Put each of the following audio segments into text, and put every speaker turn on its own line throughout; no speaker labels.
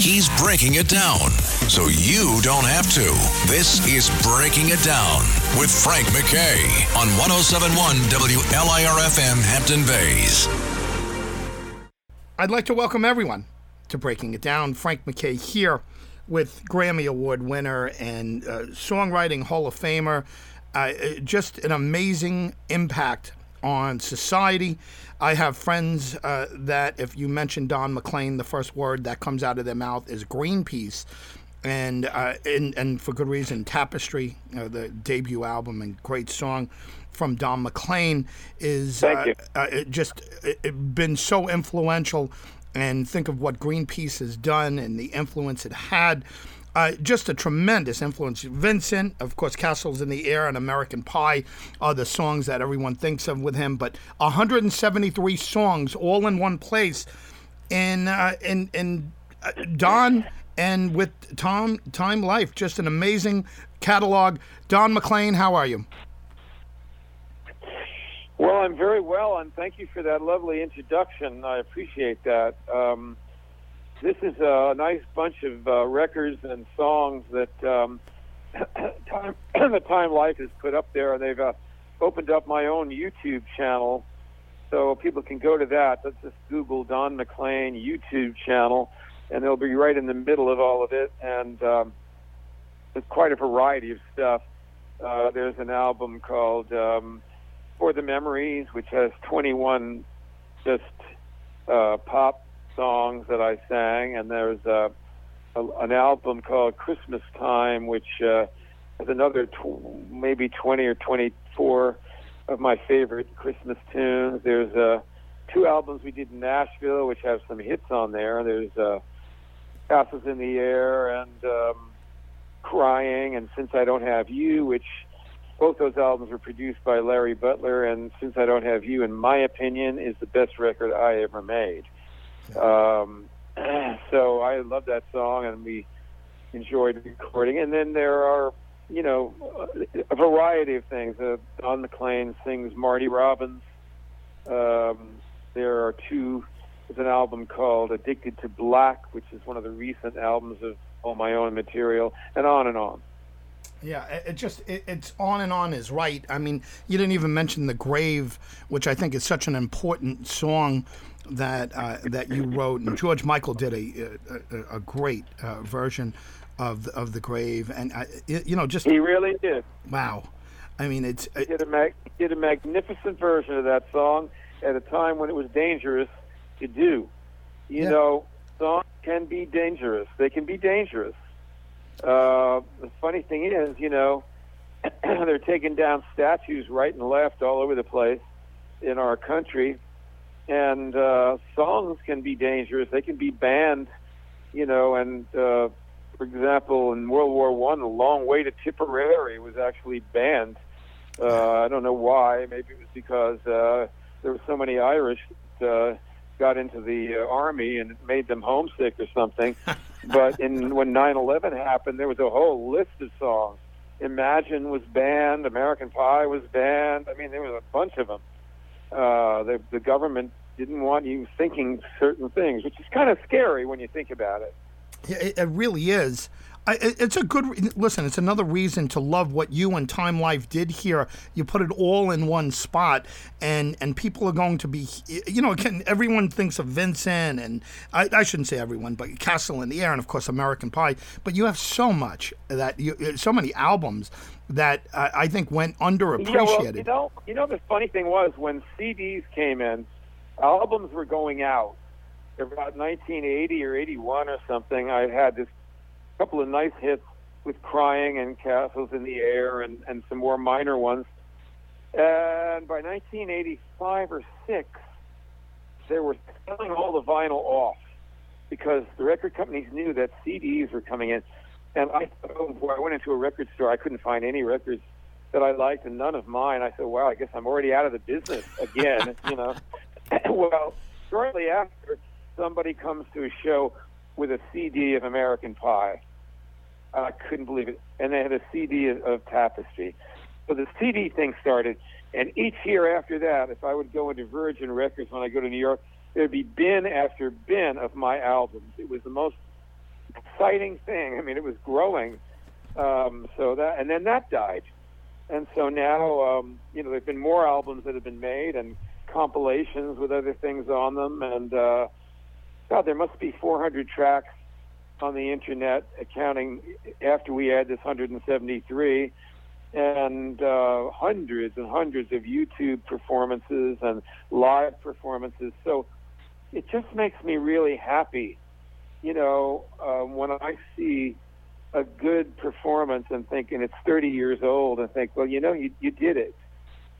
He's breaking it down so you don't have to. This is Breaking It Down with Frank McKay on 1071 WLIRFM Hampton Bays.
I'd like to welcome everyone to Breaking It Down. Frank McKay here with Grammy Award winner and uh, songwriting Hall of Famer. Uh, just an amazing impact on society. I have friends uh, that, if you mention Don McLean, the first word that comes out of their mouth is Greenpeace. And, uh, and, and for good reason, Tapestry, uh, the debut album and great song from Don McLean, is uh, uh, just it, it been so influential. And think of what Greenpeace has done and the influence it had. Uh, just a tremendous influence. Vincent, of course, Castles in the Air and American Pie are the songs that everyone thinks of with him. But 173 songs all in one place, in uh, in in uh, Don and with Tom Time Life, just an amazing catalog. Don McLean, how are you?
Well, I'm very well, and thank you for that lovely introduction. I appreciate that. Um, this is a nice bunch of uh, records and songs that um, time, the Time Life has put up there, and they've uh, opened up my own YouTube channel, so people can go to that. Let's just Google Don McLean YouTube channel, and they'll be right in the middle of all of it, and um, there's quite a variety of stuff. Uh, there's an album called um, For the Memories, which has 21 just uh, pop songs that I sang, and there's a, a, an album called Christmas Time, which uh, has another tw- maybe 20 or 24 of my favorite Christmas tunes. There's uh, two albums we did in Nashville, which have some hits on there. There's uh, Castles in the Air and um, Crying, and Since I Don't Have You, which both those albums were produced by Larry Butler, and Since I Don't Have You, in my opinion, is the best record I ever made. Um, so I love that song, and we enjoyed recording. And then there are, you know, a variety of things. Uh, Don McLean sings Marty Robbins. Um, there are two. There's an album called Addicted to Black, which is one of the recent albums of all my own material, and on and on.
Yeah, it just it, it's on and on is right. I mean, you didn't even mention the grave, which I think is such an important song that uh, that you wrote, and George Michael did a a, a great uh, version of the, of the grave, and uh, you know just
he really did.
Wow, I mean it's
he did a mag- did a magnificent version of that song at a time when it was dangerous to do. You
Yeah.
know, songs can be dangerous. They can be dangerous. Uh, the funny thing is, you know, they're taking down statues right and left all over the place in our country, and uh, songs can be dangerous. They can be banned, you know. And uh, for example, in World War One, "A Long Way to Tipperary" was actually banned. Uh, I don't know why. Maybe it was because uh, there were so many Irish that uh, got into the uh, army and it made them homesick or something. but in when 9/11 happened, there was a whole list of songs. Imagine was banned. American Pie was banned. I mean, there was a bunch of them. Uh, the, the government didn't want you thinking certain things, which is kind of scary when you think about it.
Yeah, It, it really is. I, it's a good listen. It's another reason to love what you and Time Life did here. You put it all in one spot, and and people are going to be, you know, can, everyone thinks of Vincent, and I, I shouldn't say everyone, but Castle in the Air, and of course American Pie. But you have so much that you, so many albums that uh, I think went
Yeah, well,
underappreciated.
you know, you know, the funny thing was when CDs came in, albums were going out. About 1980 or 81 or something, I had this couple of nice hits with "Crying" and "Castles in the Air" and and some more minor ones. And by 1985 or six, they were selling all the vinyl off. because the record companies knew that CDs were coming in. And I, oh I went into a record store. I couldn't find any records that I liked, and none of mine. I said, "Wow, I guess I'm already out of the business again." you know. well, shortly after, somebody comes to a show with a CD of American Pie. I couldn't believe it, and they had a CD of, of Tapestry. So the CD thing started, and each year after that, if I would go into Virgin Records when I go to New York, there'd be bin after bin of my albums. It was the most exciting thing. I mean, it was growing. Um, so that, and then that died, and so now, um, you know, there've been more albums that have been made and compilations with other things on them, and uh, God, there must be 400 tracks on the internet, accounting after we add this 173 and uh, hundreds and hundreds of YouTube performances and live performances. So it just makes me really happy, you know, uh, when I see a good performance and thinking it's 30 years old and think, well, you know, you you did it,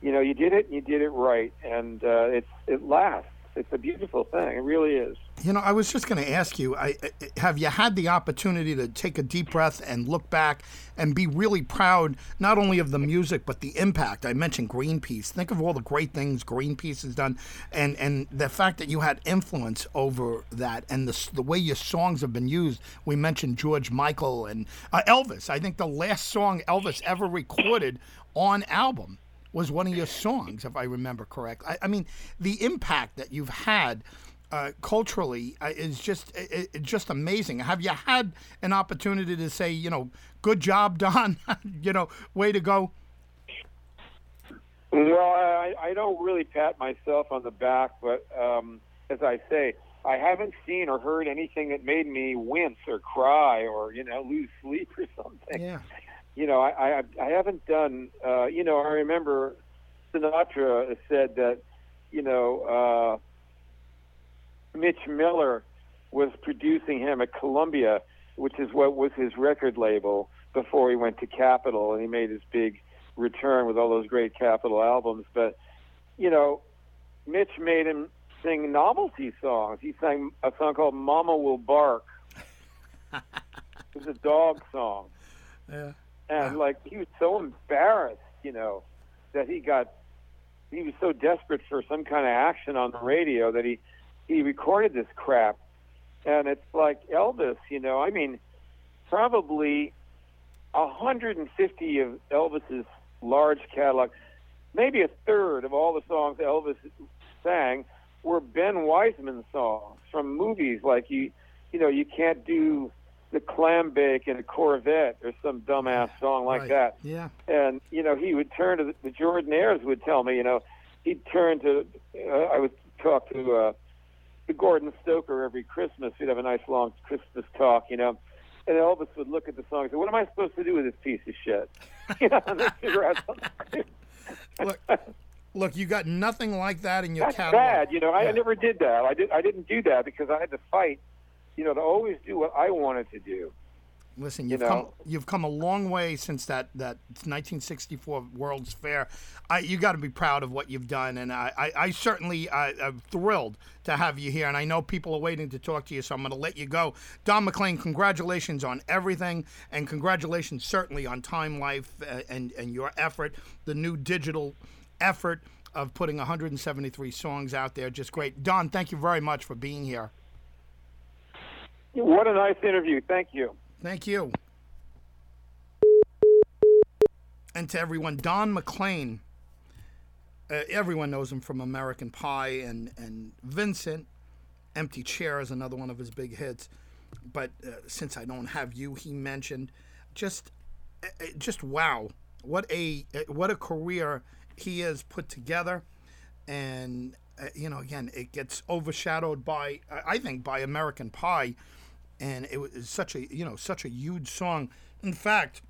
you know, you did it and you did it right, and uh, it's it lasts. It's a beautiful thing. It really is.
You know, I was just going to ask you: I, Have you had the opportunity to take a deep breath and look back and be really proud, not only of the music but the impact? I mentioned Greenpeace. Think of all the great things Greenpeace has done, and and the fact that you had influence over that, and the the way your songs have been used. We mentioned George Michael and uh, Elvis. I think the last song Elvis ever recorded on album was one of your songs, if I remember correct. I, I mean, the impact that you've had uh, culturally uh, is just it, just amazing. Have you had an opportunity to say, you know, good job, Don? you know, way to go.
Well, I, I don't really pat myself on the back, but um, as I say, I haven't seen or heard anything that made me wince or cry or you know lose sleep or something.
Yeah
you know, I, I, I haven't done, uh, you know, I remember Sinatra said that, you know, uh, Mitch Miller was producing him at Columbia, which is what was his record label before he went to Capitol and he made his big return with all those great Capitol albums. But, you know, Mitch made him sing novelty songs. He sang a song called Mama Will Bark. it was a dog song.
Yeah
and like he was so embarrassed, you know, that he got he was so desperate for some kind of action on the radio that he he recorded this crap, and it's like Elvis, you know. I mean, probably 150 of Elvis's large catalog, maybe a third of all the songs Elvis sang were Ben Weisman songs from movies like you you know you can't do the clam bake in a Corvette or some dumbass song like
right.
that.
Yeah.
And you know, he would turn to the, the Jordanaires would tell me, you know, he'd turn to. Uh, I would talk to uh, to Gordon Stoker every Christmas. We'd have a nice long Christmas talk, you know. And Elvis would look at the song and say, "What am I supposed to do with this piece of shit?" you know, and figure out something.
look, look, you got nothing like that in your
That's
catalog.
bad. You know, I,
yeah.
I never did that. I did. I didn't do that because I had to fight you know, to always do what I wanted to do.
Listen, you've
you know?
come you've come a long way since that, that 1964 World's Fair. I, you got to be proud of what you've done, and I, I, I certainly uh, am thrilled to have you here. And I know people are waiting to talk to you, so I'm going to let you go. Don McLean, congratulations on everything, and congratulations certainly on Time Life uh, and and your effort, the new digital effort of putting 173 songs out there. Just great, Don. Thank you very much for being here.
What a nice interview. Thank you.
Thank you. And to everyone, Don McLean. Uh, everyone knows him from American Pie and, and Vincent. Empty Chair is another one of his big hits. But uh, since I don't have you, he mentioned just uh, just wow. What a what a career he has put together. And uh, you know, again, it gets overshadowed by I think by American Pie and it was such a you know such a huge song. In fact,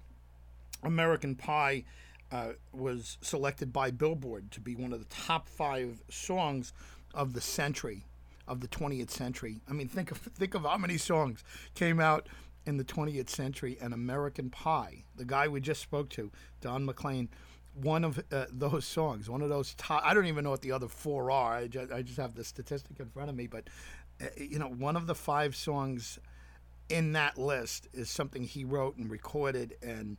American Pie uh, was selected by Billboard to be one of the top five songs of the century, of the 20th century. I mean, think of think of how many songs came out in the 20th century, and American Pie, the guy we just spoke to, Don McLean. One of uh, those songs, one of those top, I don't even know what the other four are. I just, I just have the statistic in front of me, but uh, you know, one of the five songs in that list is something he wrote and recorded and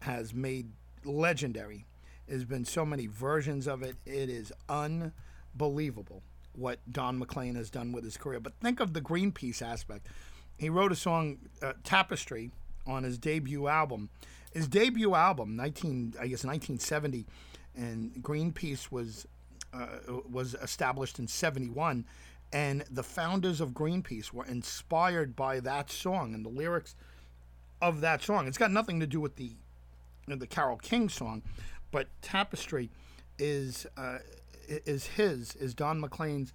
has made legendary. There's been so many versions of it. It is unbelievable what Don McLean has done with his career. But think of the Greenpeace aspect. He wrote a song, uh, Tapestry, on his debut album. His debut album, 19, I guess 1970, and Greenpeace was uh, was established in 71 and the founders of Greenpeace were inspired by that song and the lyrics of that song. It's got nothing to do with the you know, the Carole King song, but Tapestry is uh, is his is Don McLean's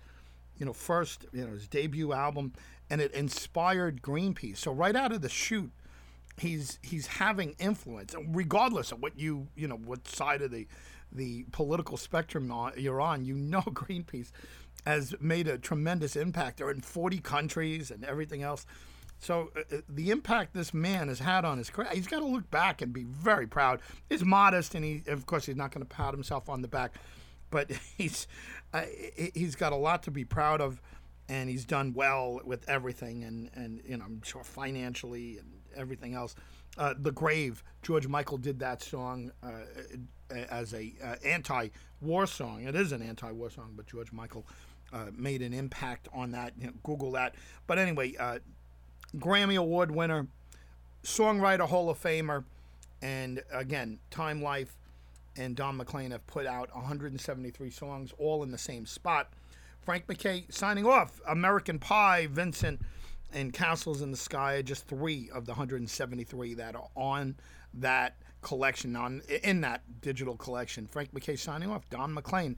you know first you know his debut album, and it inspired Greenpeace. So right out of the chute, he's he's having influence, regardless of what you you know what side of the the political spectrum you're on. You know Greenpeace has made a tremendous impact. They're in 40 countries and everything else. So uh, uh, the impact this man has had on his career, he's got to look back and be very proud. He's modest, and he, of course, he's not going to pat himself on the back, but he's uh, he's got a lot to be proud of, and he's done well with everything, and and you know I'm sure financially and everything else. Uh, the Grave, George Michael did that song uh, as a uh, anti-war song. It is an anti-war song, but George Michael uh, made an impact on that. You know, Google that. But anyway, uh, Grammy Award winner, songwriter, Hall of Famer, and again, Time Life and Don McLean have put out 173 songs, all in the same spot. Frank McKay signing off. American Pie, Vincent, and Castles in the Sky are just three of the 173 that are on that collection, on in that digital collection. Frank McKay signing off. Don McLean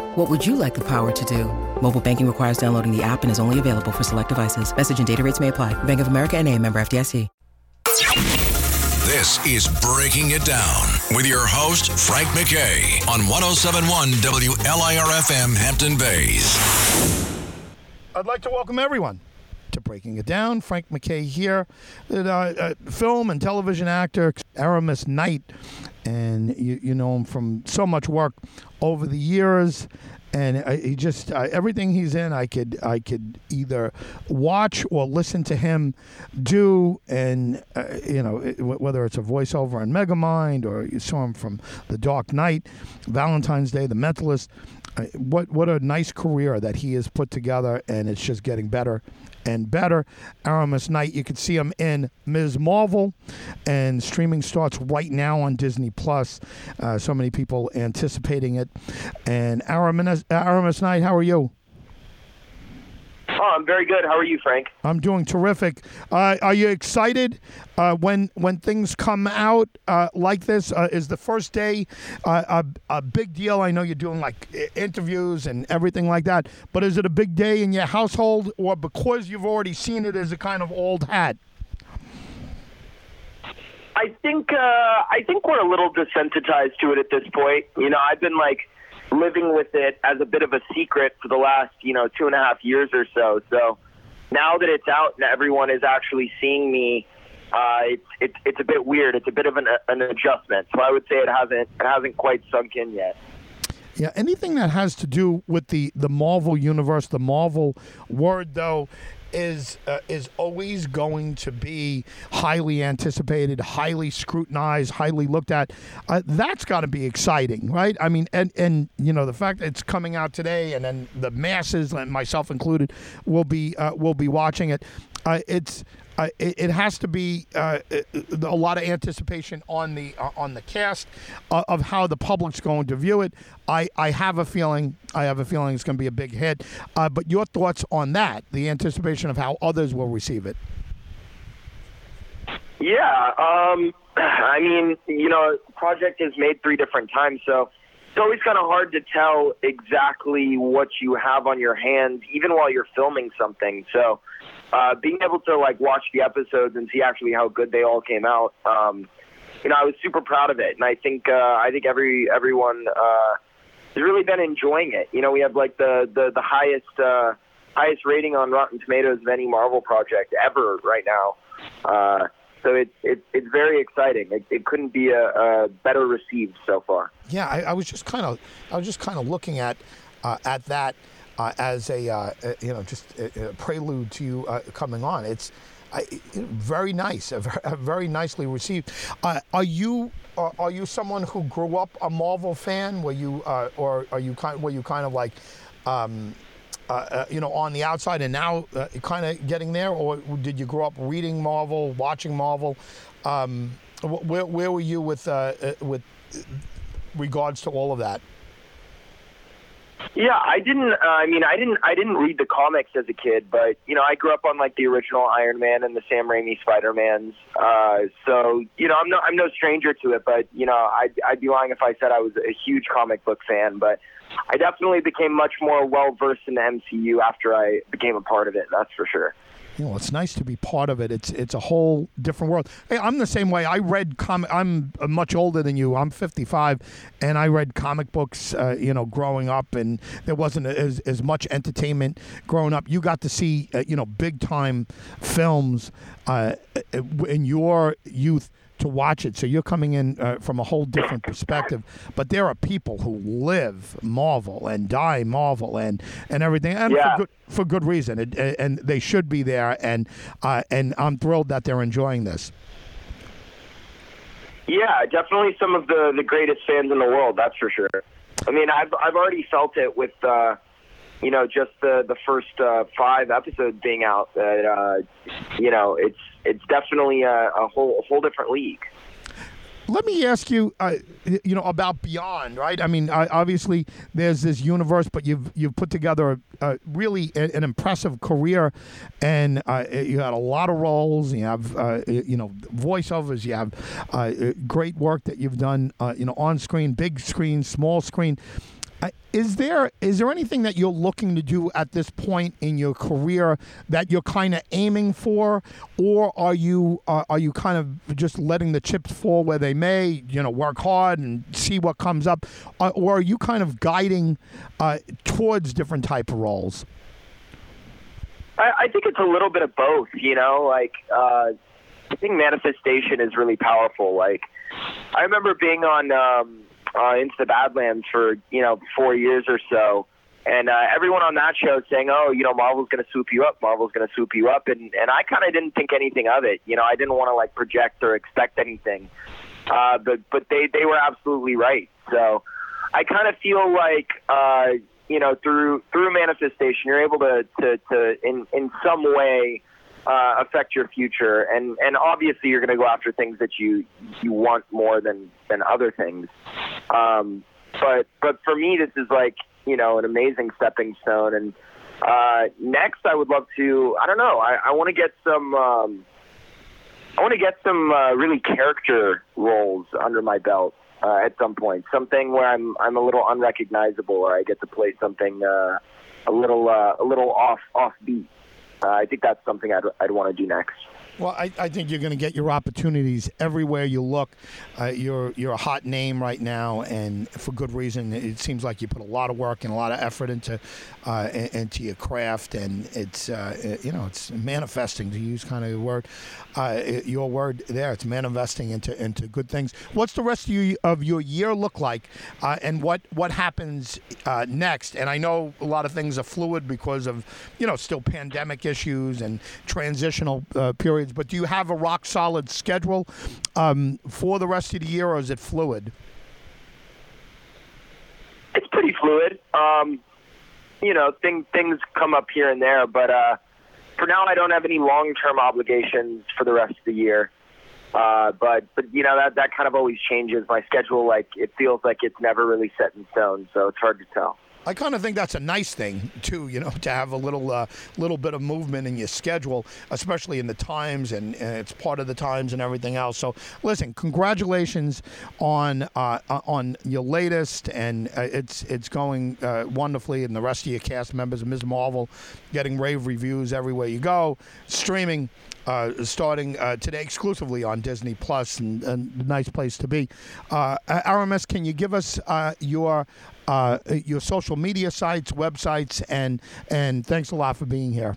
What would you like the power to do? Mobile banking requires downloading the app and is only available for select devices. Message and data rates may apply. Bank of America and a member FDIC.
This is Breaking It Down with your host, Frank McKay, on 1071 WLIRFM Hampton Bays.
I'd like to welcome everyone to Breaking It Down. Frank McKay here, uh, uh, film and television actor, Aramis Knight, and you, you know him from so much work over the years. And he just uh, everything he's in, I could I could either watch or listen to him do, and uh, you know whether it's a voiceover on Megamind or you saw him from The Dark Knight, Valentine's Day, The Mentalist. What what a nice career that he has put together, and it's just getting better and better. Aramis Knight, you can see him in Ms. Marvel, and streaming starts right now on Disney Plus. Uh, so many people anticipating it. And Aramis, Aramis Knight, how are you?
Oh, I'm very good. How are you, Frank?
I'm doing terrific. Uh, are you excited uh, when when things come out uh, like this? Uh, is the first day uh, a, a big deal? I know you're doing like interviews and everything like that, but is it a big day in your household, or because you've already seen it as a kind of old hat?
I think uh, I think we're a little desensitized to it at this point. You know, I've been like living with it as a bit of a secret for the last, you know, two and a half years or so. So now that it's out and everyone is actually seeing me, uh, it's it's it's a bit weird. It's a bit of an an adjustment. So I would say it hasn't it hasn't quite sunk in yet.
Yeah, anything that has to do with the the Marvel universe, the Marvel word, though, is uh, is always going to be highly anticipated, highly scrutinized, highly looked at. Uh, that's got to be exciting, right? I mean, and and you know the fact that it's coming out today, and then the masses, and myself included, will be uh, will be watching it. Uh, it's uh, it, it, has to be uh, a lot of anticipation on the uh, on the cast uh, of how the public's going to view it. I, I have a feeling I have a feeling it's going to be a big hit. Uh, but your thoughts on that? The anticipation of how others will receive it.
Yeah, um, I mean, you know, project is made three different times, so it's always kind of hard to tell exactly what you have on your hands, even while you're filming something. So uh, being able to like watch the episodes and see actually how good they all came out, um, you know, I was super proud of it, and I think uh, I think every everyone uh, has really been enjoying it. You know, we have like the the the highest uh, highest rating on Rotten Tomatoes of any Marvel project ever right now. Uh, so it's it's it's very exciting. It, it couldn't be a, a better received so far.
Yeah, I, I was just kind of I was just kind of looking at uh, at that uh, as a uh, you know just a, a prelude to you uh, coming on. It's very nice, very nicely received. Uh, are you are, are, you someone who grew up a Marvel fan? Were you uh, or are you kind were you kind of like um, uh, you know on the outside and now kind of getting there, or did you grow up reading Marvel, watching Marvel? Um, where where were you with with regards to all of that?
Yeah, I didn't. Uh, I mean, I didn't. I didn't read the comics as a kid, but you know, I grew up on like the original Iron Man and the Sam Raimi Spider Mans. Uh, so you know, I'm no. I'm no stranger to it. But you know, I'd, I'd be lying if I said I was a huge comic book fan. But I definitely became much more well versed in the MCU after I became a part of it. That's for sure
you know, it's nice to be part of it. It's it's a whole different world. Hey, I'm the same way. I read comic. I'm much older than you. I'm 55, and I read comic books. Uh, you know, growing up, and there wasn't as as much entertainment growing up. You got to see uh, you know big time films uh, in your youth to watch it. So you're coming in uh, from a whole different perspective. But there are people who live Marvel and die Marvel and and everything, and
yeah.
for good for good reason. And, and they should be there. And uh, and I'm thrilled that they're enjoying this.
Yeah, definitely some of the the greatest fans in the world. That's for sure. I mean, I've I've already felt it with. Uh, you know, just the the first uh, five episodes being out, that uh, you know, it's it's definitely a, a whole a whole different league
let me ask you, uh, you know, about Beyond, right? I mean, uh, obviously there's this universe, but you've you've put together a, really a, an impressive career, and uh, you had a lot of roles. You have, uh, you know, voiceovers. You have uh, great work that you've done, uh, you know, on screen, big screen, small screen. Is there is there anything that you're looking to do at this point in your career that you're kind of aiming for, or are you uh, are you kind of just letting the chips fall where they may? You know, work hard and see what comes up, uh, or are you kind of guiding uh, towards different type of roles?
I, I think it's a little bit of both. You know, like uh, I think manifestation is really powerful. Like I remember being on. Um, uh, into the Badlands for you know four years or so, and uh, everyone on that show saying, "Oh, you know, Marvel's going to swoop you up. Marvel's going to swoop you up," and and I kind of didn't think anything of it. You know, I didn't want to like project or expect anything, uh, but but they they were absolutely right. So I kind of feel like. Uh, you know, through through manifestation, you're able to to, to in in some way uh, affect your future. And and obviously, you're going to go after things that you you want more than than other things. Um, but but for me, this is like you know an amazing stepping stone. And uh, next, I would love to. I don't know. I, I want to get some. Um, I want to get some uh, really character roles under my belt uh, at some point. Something where I'm I'm a little unrecognizable, or I get to play something uh, a little uh, a little off off beat uh, Uh, I think that's something I'd, I'd want to do next.
Well, I, I think you're going to get your opportunities everywhere you look. Uh, you're you're a hot name right now, and for good reason. It seems like you put a lot of work and a lot of effort into uh, into your craft, and it's uh, you know it's manifesting to use kind of your word, uh, your word there. It's manifesting into into good things. What's the rest of, you, of your year look like, uh, and what what happens uh, next? And I know a lot of things are fluid because of you know still pandemic issues and transitional periods but do you have a rock solid schedule um, for the rest of the year, or is it fluid?
It's pretty fluid. Um, you know, thing, things come up here and there, but uh, for now, I don't have any long term obligations for the rest of the year. Uh, but but you know that that kind of always changes. My schedule, like it feels like it's never really set in stone, so it's hard to tell.
I kind of think that's a nice thing too, you know, to have a little uh, little bit of movement in your schedule, especially in the times and, and it's part of the times and everything else. So, listen, congratulations on uh, on your latest, and uh, it's it's going uh, wonderfully, and the rest of your cast members, Ms. Marvel, getting rave reviews everywhere you go, streaming. Uh, starting uh, today exclusively on Disney Plus, and, and a nice place to be. Uh, Aramis, can you give us uh, your uh, your social media sites, websites, and and thanks a lot for being here.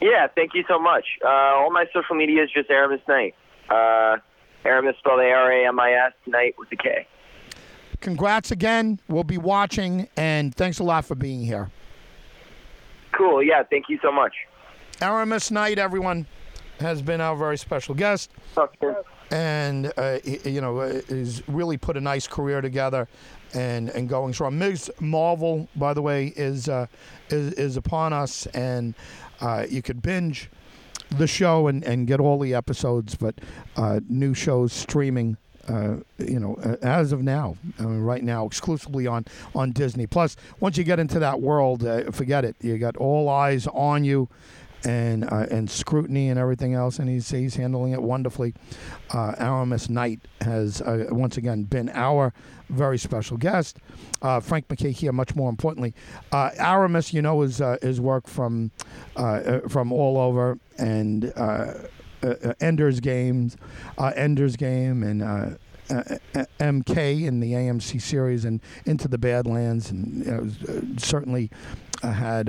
Yeah, thank you so much. Uh, all my social media is just Aramis Knight. Uh, Aramis spelled A R A M I S, Knight with a K.
Congrats again. We'll be watching, and thanks a lot for being here.
Cool. Yeah, thank you so much.
Aramis Knight, everyone, has been our very special guest. And, uh, you know, uh, has really put a nice career together and, and going strong. Ms. Marvel, by the way, is, uh, is, is upon us, and uh, you could binge the show and, and get all the episodes, but uh, new shows streaming uh, you know, as of now, I mean, right now, exclusively on on Disney Plus. Once you get into that world, forget it. You got all eyes on you, and uh, and scrutiny and everything else, and he's he's handling it wonderfully. Uh, Aramis Knight has uh, once again been our very special guest. Uh, Frank McKay here, much more importantly. Uh, Aramis, you know, his his work from from all over and uh, uh, Ender's Games, uh, Ender's Game, and uh, MK in the AMC series, and Into the Badlands, and certainly had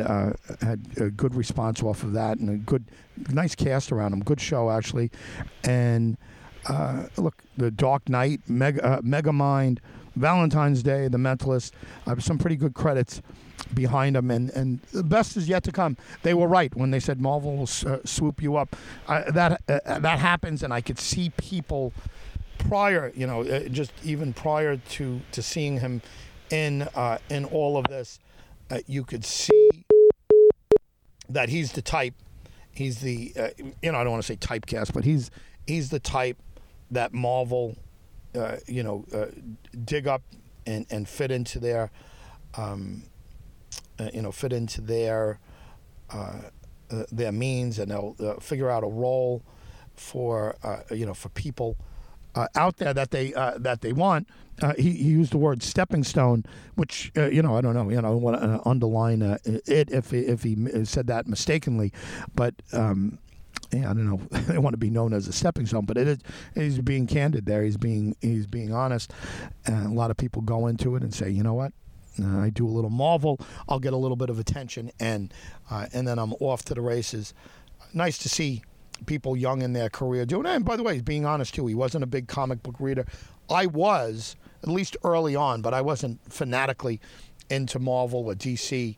had a good response off of that, and a good, nice cast around him. Good show actually, and look, The Dark Knight, Mega Megamind. Valentine's Day, The Mentalist, uh, some pretty good credits behind them, and, and the best is yet to come. They were right when they said Marvel will uh, swoop you up. Uh, that uh, that happens, and I could see people prior, you know, uh, just even prior to to seeing him in uh, in all of this, uh, you could see that he's the type. He's the you know I don't want to say typecast, but he's he's the type that Marvel, you know, dig up and and fit into their. Um, uh, you know, fit into their uh, uh, their means, and they'll figure out a role for you know for people. Uh, out there that they uh, that they want. Uh, he, he, used the word stepping stone, which you know I don't know. You know, want to underline it if if he said that mistakenly, but. Um, yeah, I don't know. they want to be known as a stepping stone, but it is. He's being candid there. He's being he's being honest, and a lot of people go into it and say, you know what, uh, I do a little Marvel. I'll get a little bit of attention, and uh, and then I'm off to the races. Nice to see people young in their career doing it. And by the way, being honest too, he wasn't a big comic book reader. I was at least early on, but I wasn't fanatically into Marvel or DC.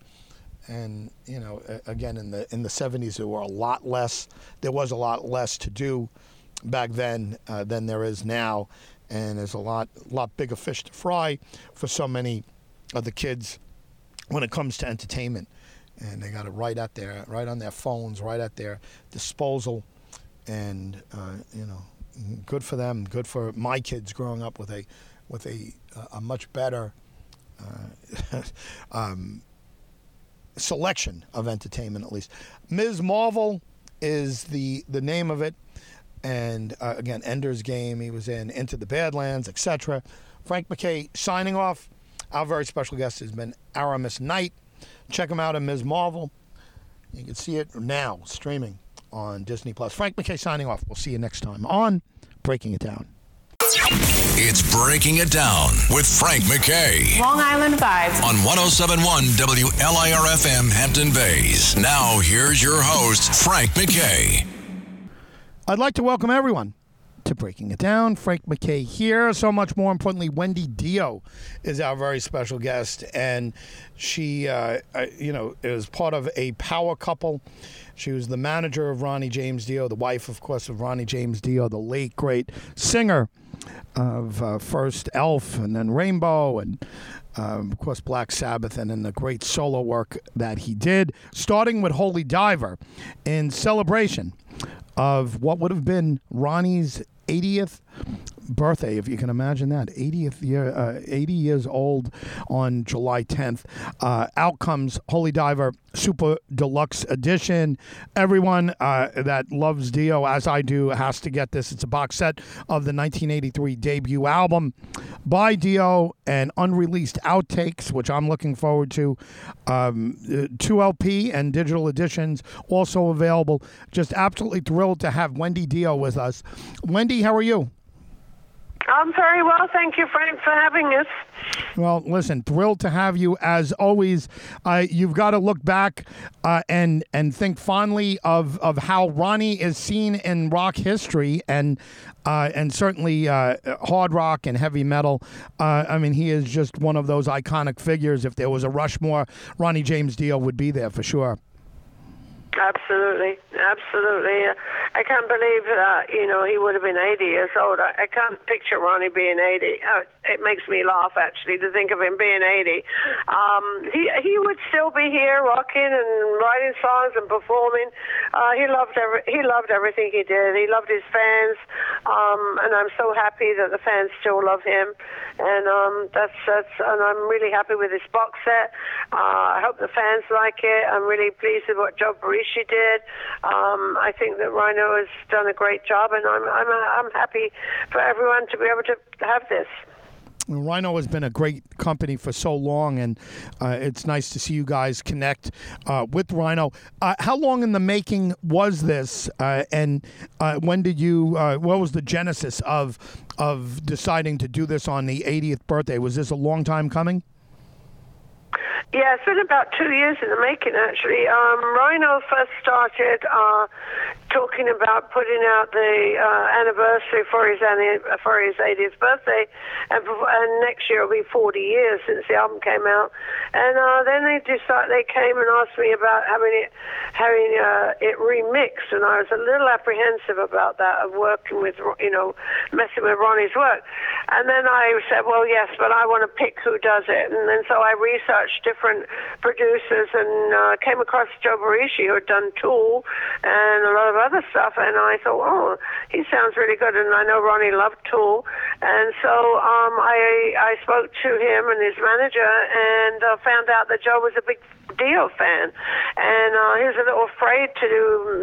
And you know, again in the in the 70s, there were a lot less. There was a lot less to do back then uh, than there is now, and there's a lot lot bigger fish to fry for so many of the kids when it comes to entertainment. And they got it right at their, right on their phones, right at their disposal. And, uh, you know, good for them. Good for my kids growing up with a, with a, a much better uh, um, selection of entertainment, at least. Ms. Marvel is the, the name of it. And uh, again, Ender's Game, he was in Into the Badlands, etc. Frank McKay signing off. Our very special guest has been Aramis Knight. Check him out on Ms. Marvel. You can see it now streaming on Disney Plus. Frank McKay signing off. We'll see you next time on Breaking It Down.
It's Breaking It Down with Frank McKay.
Long Island Vibes.
On 1071 WLIRFM Hampton Bays. Now, here's your host, Frank McKay.
I'd like to welcome everyone to Breaking It Down. Frank McKay here. So much more importantly, Wendy Dio is our very special guest, and she, uh, uh, you know, is part of a power couple. She was the manager of Ronnie James Dio, the wife, of course, of Ronnie James Dio, the late great singer of uh, first Elf and then Rainbow and. Um, of course, Black Sabbath, and then the great solo work that he did, starting with Holy Diver in celebration of what would have been Ronnie's 80th birthday, if you can imagine that. 80th year, uh, 80 years old on July 10th. Uh, out comes Holy Diver Super Deluxe Edition. Everyone uh, that loves Dio, as I do, has to get this. It's a box set of the 1983 debut album by Dio and unreleased outtakes, which I'm looking forward to. Um, uh, 2LP and digital editions also available. Just absolutely thrilled to have Wendy Dio with us. Wendy, how are you?
I'm very well, thank you, Frank, for having us.
Well, listen, thrilled to have you as always. Uh, you've got to look back uh, and and think fondly of, of how Ronnie is seen in rock history and uh, and certainly uh, hard rock and heavy metal. Uh, I mean, he is just one of those iconic figures. If there was a Rushmore, Ronnie James Dio would be there for sure.
Absolutely, absolutely. I can't believe that you know he would have been 80 years old. I, I can't picture Ronnie being 80. Uh, it makes me laugh actually to think of him being 80. Um, he he would still be here rocking and writing songs and performing. Uh, he loved every, he loved everything he did. He loved his fans, um, and I'm so happy that the fans still love him. And um, that's that's and I'm really happy with this box set. Uh, I hope the fans like it. I'm really pleased with what Joe She did. Um, I think that Rhino has done a great job, and I'm I'm I'm happy for everyone to be able to have this.
Rhino has been a great company for so long, and uh, it's nice to see you guys connect uh, with Rhino. Uh, how long in the making was this, uh, and uh, when did you? Uh, what was the genesis of of deciding to do this on the 80th birthday? Was this a long time coming?
Yeah, it's been about two years in the making, actually. Um, Rhino first started uh, talking about putting out the uh, anniversary for his for his 80th birthday, and, and next year will be 40 years since the album came out. And uh, then they decided they came and asked me about having it having uh, it remixed, and I was a little apprehensive about that of working with you know messing with Ronnie's work. And then I said, well, yes, but I want to pick who does it, and then so I researched different producers and uh, came across Joe Barresi, who had done Tool and a lot of other stuff. And I thought, oh, he sounds really good. And I know Ronnie loved Tool. And so um, I, I spoke to him and his manager and uh, found out that Joe was a big Dio fan, and uh, he was a little afraid to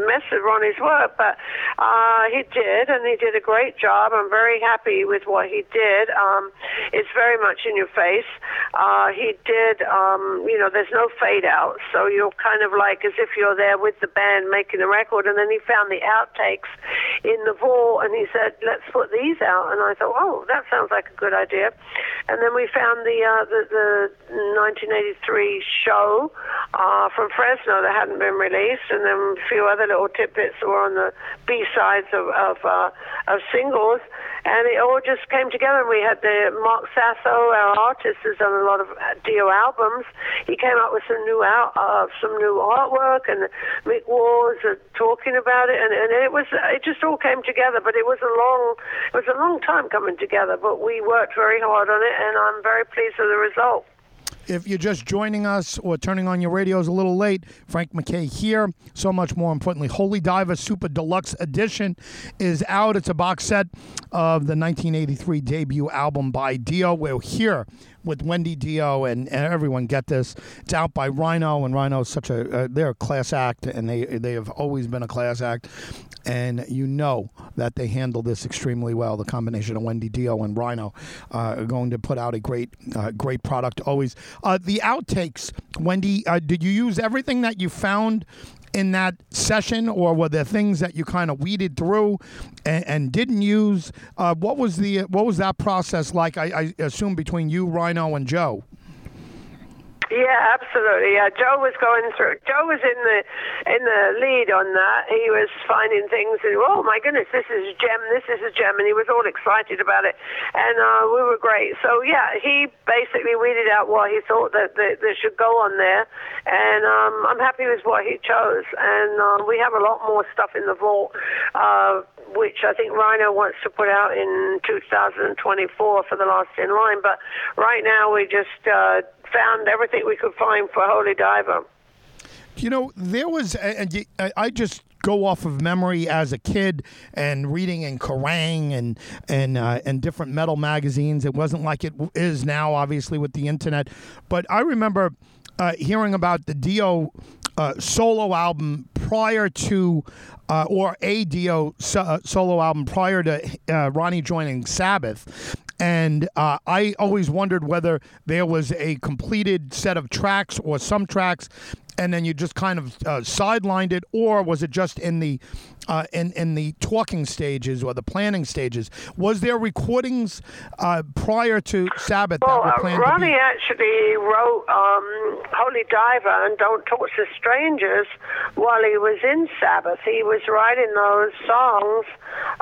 mess with Ronnie's work, but uh, he did, and he did a great job. I'm very happy with what he did. Um, it's very much in your face. Uh, he did, um, you know, there's no fade out, so you're kind of like as if you're there with the band making the record, and then he found the outtakes in the vault, and he said, "Let's put these out," and I thought, "Oh, that sounds like a good idea." And then we found the uh, the, the 1983 show uh, from Fresno that hadn't been released, and then a few other little tidbits that were on the B sides of of, uh, of singles, and it all just came together. We had the Marc Sasso, our artist, has done a lot of Dio albums. He came up with some new out, uh, some new artwork, and Mick Wall uh, talking about it, and, and it was it just all came together. But it was a long it was a long time coming together, but we worked very hard on it, and I'm very pleased with the result.
If you're just joining us or turning on your radios a little late, Frank McKay here. So much more importantly, Holy Diver Super Deluxe Edition is out. It's a box set of the 1983 debut album by Dio. We're here with Wendy Dio and, and everyone get this. It's out by Rhino, and Rhino is such a uh, they're a class act, and they they have always been a class act, and you know that they handle this extremely well. The combination of Wendy Dio and Rhino uh, are going to put out a great uh, great product always. Uh, the outtakes, Wendy, uh, did you use everything that you found in that session, or were there things that you kind of weeded through and, and didn't use? Uh, what was the what was that process like? I, I assume between you, Rhino, and Joe.
Yeah, absolutely. Yeah, Joe was going through. Joe was in the in the lead on that. He was finding things and oh my goodness, this is a gem. This is a gem, and he was all excited about it. And uh, we were great. So yeah, he basically weeded out what he thought that, that, that should go on there, and um, I'm happy with what he chose. And uh, we have a lot more stuff in the vault. Uh, which I think Rhino wants to put out in 2024 for the last in line. But right now we just uh, found everything we could find for Holy Diver.
You know, there was, and I just go off of memory as a kid and reading in Kerrang and and uh, and different metal magazines. It wasn't like it is now, obviously, with the internet. But I remember uh, hearing about the Dio uh, solo album prior to, uh, or a Dio so, uh, solo album prior to uh, Ronnie joining Sabbath. And uh, I always wondered whether there was a completed set of tracks or some tracks and then you just kind of uh, sidelined it, or was it just in the uh, in in the talking stages or the planning stages? Was there recordings uh, prior to Sabbath
well,
that were
uh,
planned?
Ronnie
be-
actually wrote um, "Holy Diver" and "Don't Talk to Strangers" while he was in Sabbath. He was writing those songs,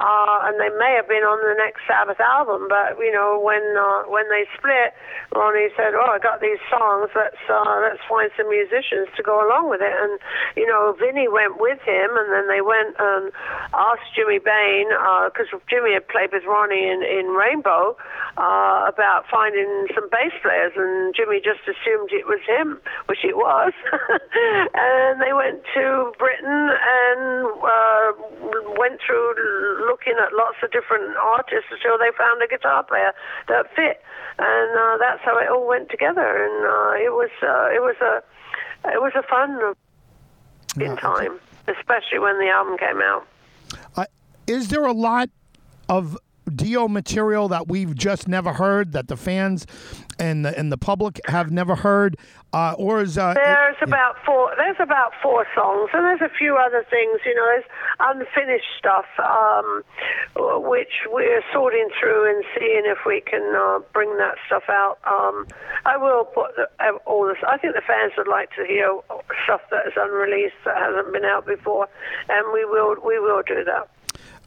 uh, and they may have been on the next Sabbath album. But you know, when uh, when they split, Ronnie said, "Oh, I got these songs. Let's let's find some musicians to go along with it. And, you know, Vinny went with him, and then they went and asked Jimmy Bain, because uh, Jimmy had played with Ronnie in, in Rainbow, uh, about finding some bass players, and Jimmy just assumed it was him, which it was. and they went to Britain and uh, went through looking at lots of different artists until they found a guitar player that fit. And uh, that's how it all went together, and uh, it was uh, it was a it was a fun in time, especially when the album came out.
Uh, is there a lot of Dio material that we've just never heard that the fans and the and the public have never heard, uh, or is uh,
there's it, about four there's about four songs and there's a few other things you know there's unfinished stuff um, which we're sorting through and seeing if we can uh, bring that stuff out. Um, I will put the, all this. I think the fans would like to hear stuff that is unreleased that hasn't been out before, and we will we will do that.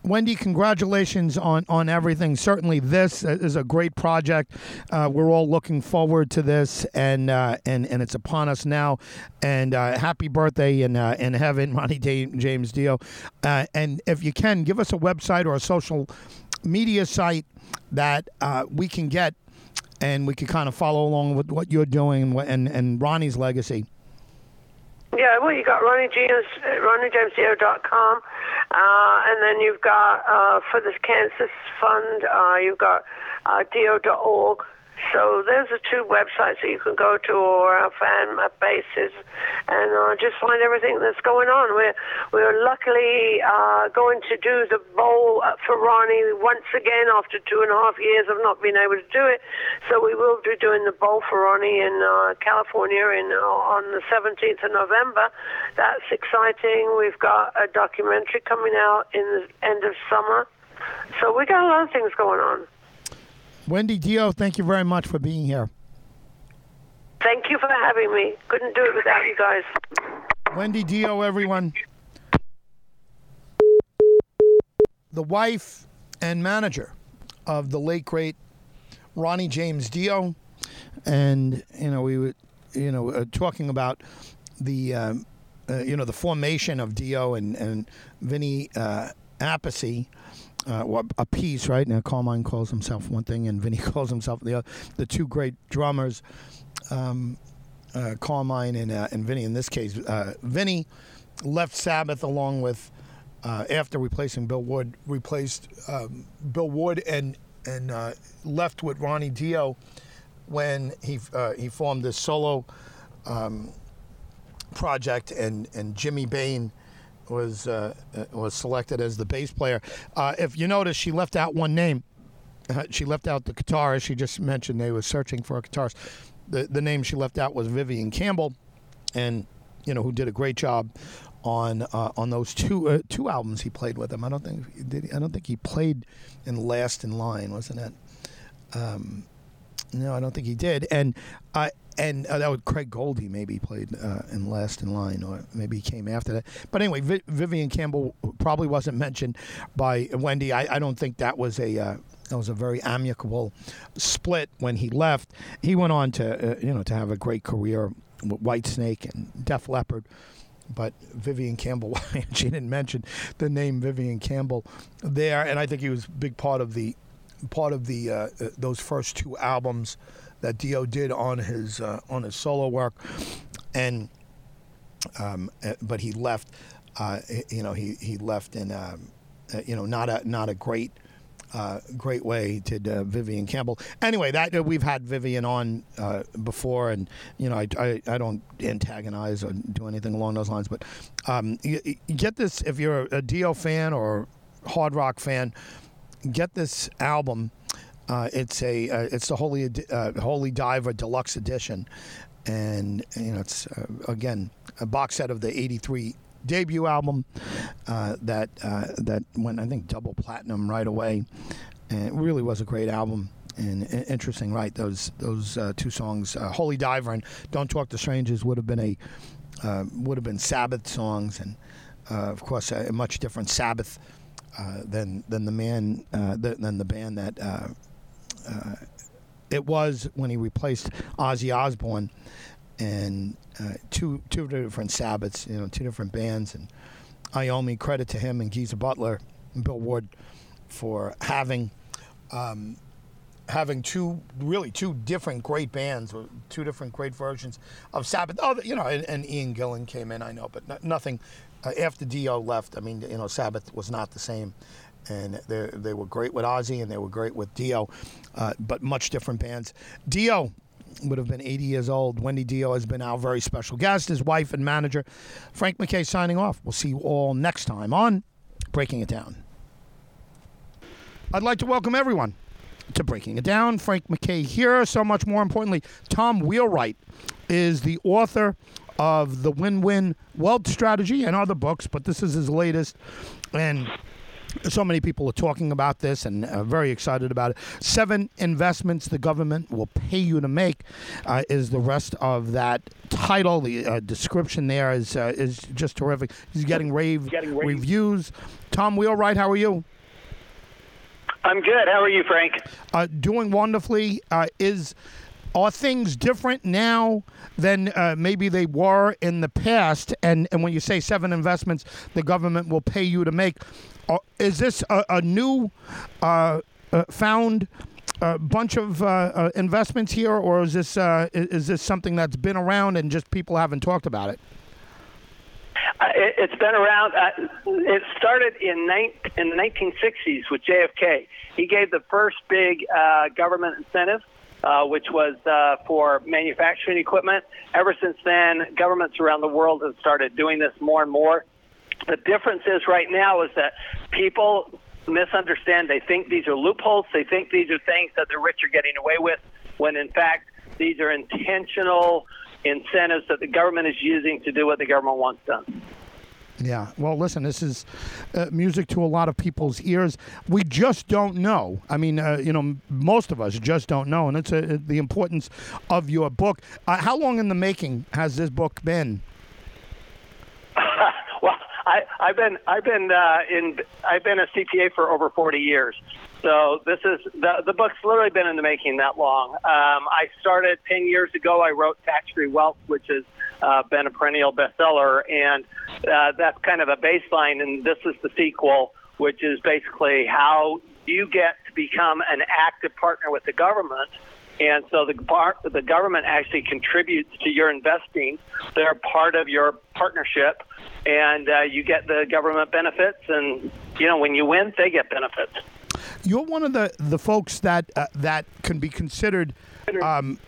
Wendy, congratulations on, on everything. Certainly, this is a great project. Uh, we're all looking forward to this, and uh, and and it's upon us now. And uh, happy birthday in uh, in heaven, Ronnie James Dio. Uh, and if you can, give us a website or a social media site that uh, we can get, and we can kind of follow along with what you're doing and and Ronnie's legacy.
Yeah, well, you got Ronnie James, RonnieJamesDio.com, uh, and then you've got uh, for the Cancer Fund, uh, you've got uh. So those are two websites that you can go to or our fan bases and uh, just find everything that's going on. We're, we're luckily uh, going to do the bowl for Ronnie once again after two and a half years of not being able to do it. So we will be doing the bowl for Ronnie in uh, California in, uh, on the 17th of November. That's exciting. We've got a documentary coming out in the end of summer. So we got a lot of things going on.
Wendy Dio, thank you very much for being here.
Thank you for having me. Couldn't do it without you guys.
Wendy Dio, everyone. The wife and manager of the late great Ronnie James Dio, and you know we were, you know, uh, talking about the, um, uh, you know, the formation of Dio and and Vinny uh, Appice uh, a piece, right? Now, Carmine calls himself one thing, and Vinny calls himself the other. The two great drummers, um, uh, Carmine and uh, and Vinny. In this case, uh, Vinny left Sabbath along with uh, after replacing Bill Ward, replaced um, Bill Ward and and uh, left with Ronnie Dio when he he formed this solo um, project, and and Jimmy Bain was uh, was selected as the bass player. Uh, if you notice, she left out one name. Uh, she left out the guitarist. She just mentioned they were searching for a guitarist. The the name she left out was Vivian Campbell, and you know who did a great job on uh, on those two uh, two albums he played with him. I don't think did he, I don't think he played in Last in Line, wasn't it? Um, no, I don't think he did. And I and uh, that was Craig Goldy maybe played uh, in Last in Line, or maybe he came after that. But anyway, Vi- Vivian Campbell probably wasn't mentioned by Wendy. I, I don't think that was a uh, that was a very amicable split when he left. He went on to uh, you know to have a great career with Whitesnake and Def Leppard. But Vivian Campbell, she didn't mention the name Vivian Campbell there, and I think he was a big part of the part of the uh, uh, those first two albums that Dio did on his uh, on his solo work, and um, uh, but he left. uh, you know, he, he left in, um, uh, you know, not a not a great great way to Vivian Campbell. Anyway, that we've had Vivian on before, and you know, I, I, I, don't antagonize or do anything along those lines. But um, you, you get this if you're a Dio fan or hard rock fan, get this album. Uh, it's a uh, it's the Holy Holy Diver Deluxe Edition, and you know it's again a box set of the '83 debut album uh, that uh, that went I think double platinum right away, and it really was a great album and interesting. Right, those those uh, two songs, uh, "Holy Diver" and "Don't Talk to Strangers," would have been a uh, would have been Sabbath songs, and uh, of course a much different Sabbath than than the man than the band that. it was when he replaced Ozzy Osbourne, and uh, two two different Sabbaths, you know, two different bands, and I owe me credit to him and Geezer Butler and Bill Ward for having um, having two really two different great bands, or two different great versions of Sabbath. Oh, you know, and, and Ian Gillan came in, I know, but nothing uh, after Dio left. I mean, you know, Sabbath was not the same. And they, they were great with Ozzy and they were great with Dio, uh, but much different bands. Dio, would have been 80 years old. Wendy Dio has been our very special guest, his wife and manager. Frank McKay signing off. We'll see you all next time on Breaking It Down. I'd like to welcome everyone to Breaking It Down. Frank McKay here. So much more importantly, Tom Wheelwright is the author of The Win Win Wealth Strategy and other books, but this is his latest. And so many people are talking about this and uh, very excited about it. Seven investments the government will pay you to make uh, is the rest of that title. The uh, description there is uh, is just terrific. He's getting rave, getting rave. reviews. Tom Wheelwright, how are you?
I'm good. How are you, Frank?
Uh, doing wonderfully. Uh, is are things different now than uh, maybe they were in the past? And and when you say seven investments, the government will pay you to make. Uh, is this a, a new uh, uh found uh, bunch of uh, investments here, or is this is this something that's been around and just people haven't talked about it?
It, has been around. it started in, in the 1960s with JFK. He gave the first big government incentive uh, which was uh, for manufacturing equipment. Ever since then, governments around the world have started doing this more and more. The difference is right now is that people misunderstand. They think these are loopholes. They think these are things that the rich are getting away with, when in fact these are intentional incentives that the government is using to do what the government wants done.
Yeah. Well, listen, this is uh, music to a lot of people's ears. We just don't know. I mean, uh, you know, most of us just don't know, and it's a, uh, the importance of your book. Uh, how long in the making has this book been?
well, I, have been I've been uh, in I've been a CPA for over 40 years. So this is the the book's literally been in the making that long. Um, I started 10 years ago. I wrote Tax Free Wealth, which has uh, been a perennial bestseller, and uh, that's kind of a baseline. And this is the sequel, which is basically how you get to become an active partner with the government. And so the part, the government actually contributes to your investing. They're part of your partnership, and uh, you get the government benefits. And you know when you win, they get benefits.
You're one of the the folks that uh, that can be considered um,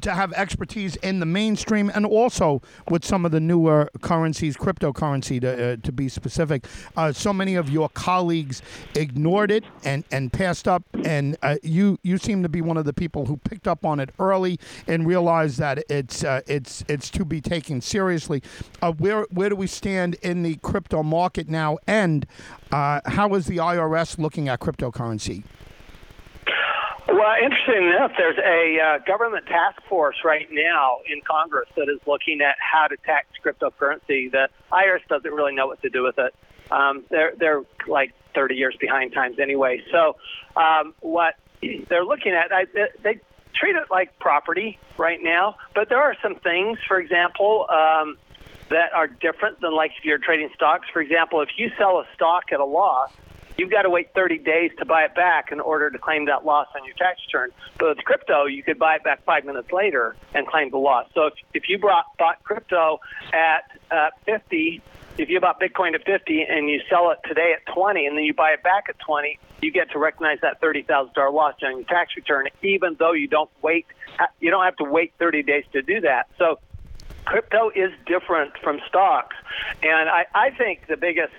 to have expertise in the mainstream and also with some of the newer currencies, cryptocurrency to, uh, to be specific. Uh, so many of your colleagues ignored it and, and passed up, and uh, you you seem to be one of the people who picked up on it early and realized that it's uh, it's it's to be taken seriously. Uh, where where do we stand in the crypto market now, and how is the IRS looking at cryptocurrency?
Well, interesting enough, there's a uh, government task force right now in Congress that is looking at how to tax cryptocurrency. The IRS doesn't really know what to do with it. Um, they're they're like 30 years behind times anyway. So um, what they're looking at, I, they treat it like property right now. But there are some things, for example, um, that are different than like if you're trading stocks. For example, if you sell a stock at a loss you've got to wait 30 days to buy it back in order to claim that loss on your tax return. But with crypto, you could buy it back five minutes later and claim the loss. So if, if you brought, bought crypto at uh, 50, if you bought Bitcoin at 50 and you sell it today at 20 and then you buy it back at 20, you get to recognize that $30,000 loss on your tax return, even though you don't wait, you don't have to wait 30 days to do that. So crypto is different from stocks. And I, I think the biggest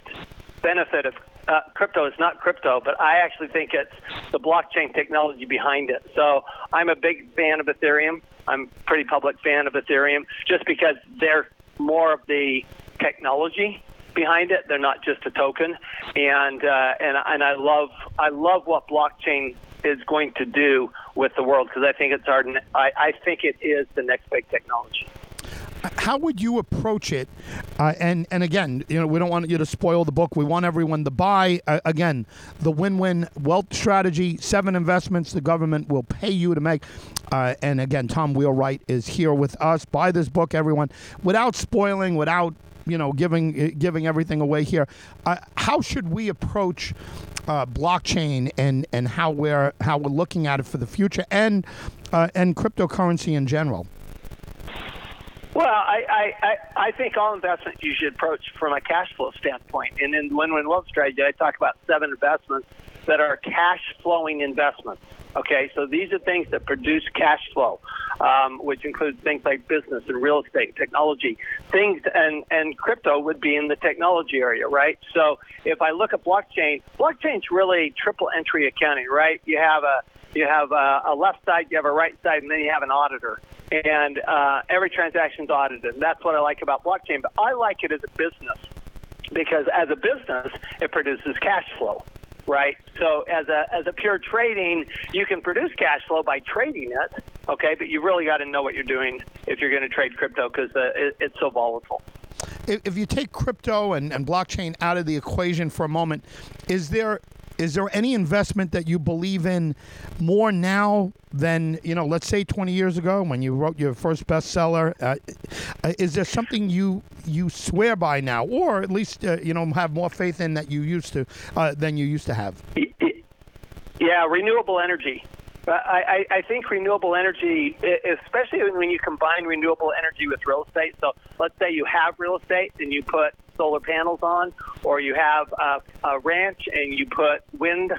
benefit of uh, crypto is not crypto, but I actually think it's the blockchain technology behind it. So I'm a big fan of Ethereum. I'm a pretty public fan of Ethereum just because they're more of the technology behind it. They're not just a token, and uh, and and I love I love what blockchain is going to do with the world because I think it's our I, I think it is the next big technology
how would you approach it? Uh, and and again, you know, we don't want you to spoil the book. We want everyone to buy. Uh, again, the win-win wealth strategy. Seven investments the government will pay you to make. Uh, and again, Tom Wheelwright is here with us. Buy this book, everyone, without spoiling, without you know giving uh, giving everything away here. Uh, how should we approach? Uh, blockchain and, and how we're how we're looking at it for the future and and cryptocurrency in general.
Well, I, I, I think all investments you should approach from a cash flow standpoint. And in Win-Win Wealth Strategy, I talk about seven investments that are cash flowing investments. Okay, so these are things that produce cash flow, um, which includes things like business and real estate, technology, things, and and crypto would be in the technology area, right? So if I look at blockchain, blockchain's really triple entry accounting, right? You have a you have a, a left side, you have a right side, and then you have an auditor and uh, every transaction's audited. That's what I like about blockchain. But I like it as a business because as a business, it produces cash flow, right? So as a as a pure trading, you can produce cash flow by trading it, okay? But you really got to know what you're doing if you're going to trade crypto because uh, it, it's so volatile.
If you take crypto and, and blockchain out of the equation for a moment, is there is there any investment that you believe in more now than you know let's say 20 years ago when you wrote your first bestseller? Uh, uh, is there something you you swear by now or at least uh, you know have more faith in that you used to uh, than you used to have?
Yeah renewable energy I, I think renewable energy, especially when you combine renewable energy with real estate. So let's say you have real estate and you put solar panels on, or you have a, a ranch and you put wind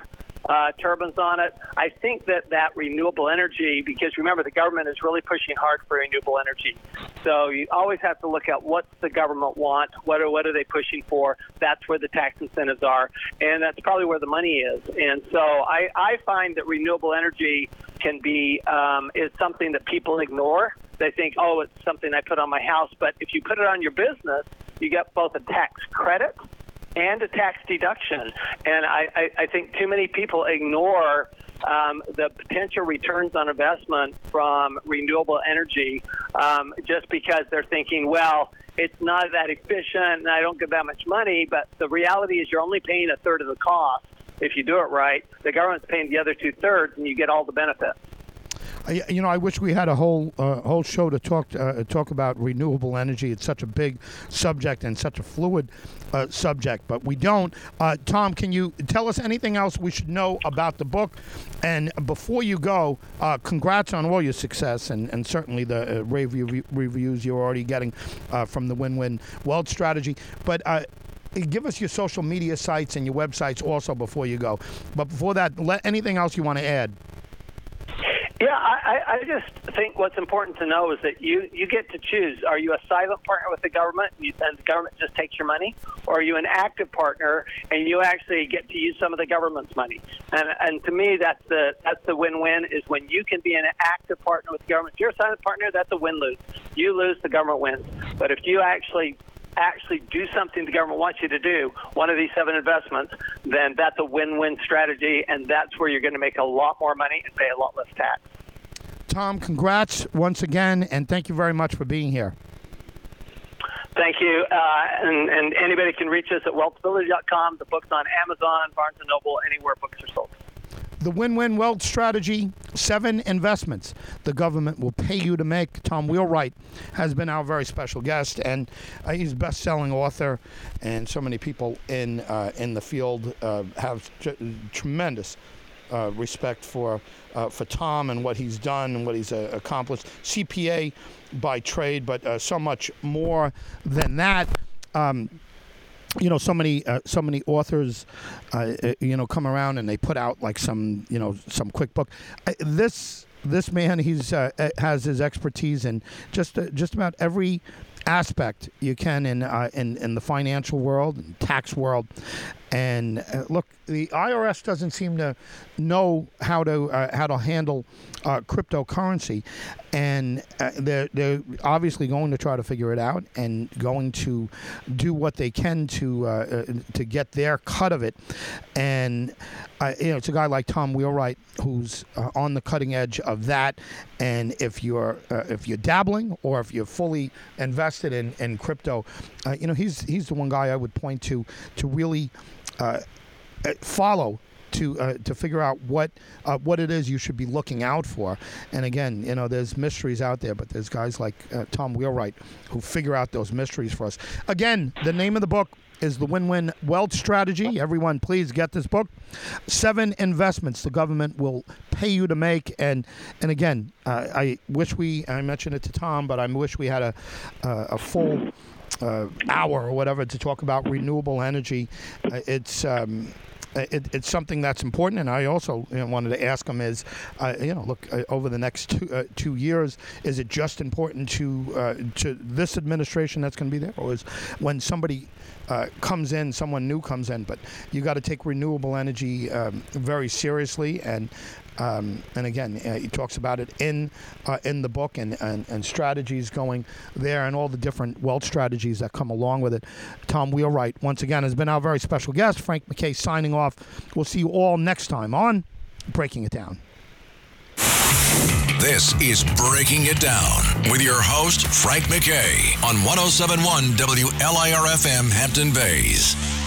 uh, turbines on it. I think that that renewable energy, because remember, the government is really pushing hard for renewable energy. So you always have to look at what's the government want, what are what are they pushing for. That's where the tax incentives are, and that's probably where the money is. And so I, I find that renewable energy can be um, is something that people ignore. They think, oh, it's something I put on my house, but if you put it on your business, you get both a tax credit and a tax deduction. And I, I, I think too many people ignore um, the potential returns on investment from renewable energy um, just because they're thinking, well, it's not that efficient and I don't get that much money. But the reality is you're only paying a third of the cost if you do it right. The government's paying the other two thirds and you get all the benefits
you know, I wish we had a whole uh, whole show to talk uh, talk about renewable energy. It's such a big subject and such a fluid uh, subject, but we don't. Uh, Tom, can you tell us anything else we should know about the book? And before you go, uh, congrats on all your success and, and certainly the uh, rave reviews you're already getting from the Win-Win Wealth Strategy. But give us your social media sites and your websites also before you go. But before that, let anything else you want to add.
Yeah, I, I just think what's important to know is that you, you get to choose. Are you a silent partner with the government and, you, and the government just takes your money? Or are you an active partner and you actually get to use some of the government's money? And, and to me, that's the, that's the win-win is when you can be an active partner with the government. If you're a silent partner, that's a win-lose. You lose, the government wins. But if you actually actually do something the government wants you to do, one of these seven investments, then that's a win-win strategy, and that's where you're going to make a lot more money and pay a lot less tax.
Tom, congrats once again, and thank you very much for being here.
Thank you. Uh, and, and anybody can reach us at wealthability.com. The book's on Amazon, Barnes & Noble, anywhere books are sold.
The win-win wealth strategy, seven investments the government will pay you to make. Tom Wheelwright has been our very special guest, and uh, he's a best-selling author, and so many people in uh, in the field uh, have tr- tremendous uh, respect for uh, for Tom and what he's done and what he's uh, accomplished. CPA by trade, but uh, so much more than that. Um, you know, so many uh, so many authors, uh, uh, you know, come around and they put out like some you know some quick book. Uh, this this man, he's uh, uh, has his expertise in just just about every aspect you can in in in the financial world, and tax world, and uh, look, the IRS doesn't seem to know how to uh, how to handle uh, cryptocurrency, and uh, they're they're obviously going to try to figure it out and going to do what they can to uh, uh, to get their cut of it, and you know it's a guy like Tom Wheelwright who's on the cutting edge of that, and if you're if you're dabbling or if you're fully invested in in crypto, you know he's he's the one guy I would point to to really follow to uh, to figure out what uh, what it is you should be looking out for. And again, you know, there's mysteries out there, but there's guys like uh, Tom Wheelwright who figure out those mysteries for us. Again, the name of the book is the Win-Win Wealth Strategy. Everyone, please get this book. Seven investments the government will pay you to make, and and again, uh, I wish we I mentioned it to Tom, but I wish we had a uh, a full uh, hour or whatever to talk about renewable energy. Uh, it's um, it, it's something that's important, and I also you know, wanted to ask him: Is uh, you know, look uh, over the next two, uh, two years, is it just important to uh, to this administration that's going to be there, or is when somebody uh, comes in, someone new comes in? But you got to take renewable energy um, very seriously, and um, and again, uh, he talks about it in uh, in the book and, and, and strategies going there and all the different wealth strategies that come along with it. Tom Wheelwright, once again, has been our very special guest. Frank McKay signing off. We'll see you all next time on Breaking It Down.
This is Breaking It Down with your host, Frank McKay, on 1071 WLIRFM Hampton Bays.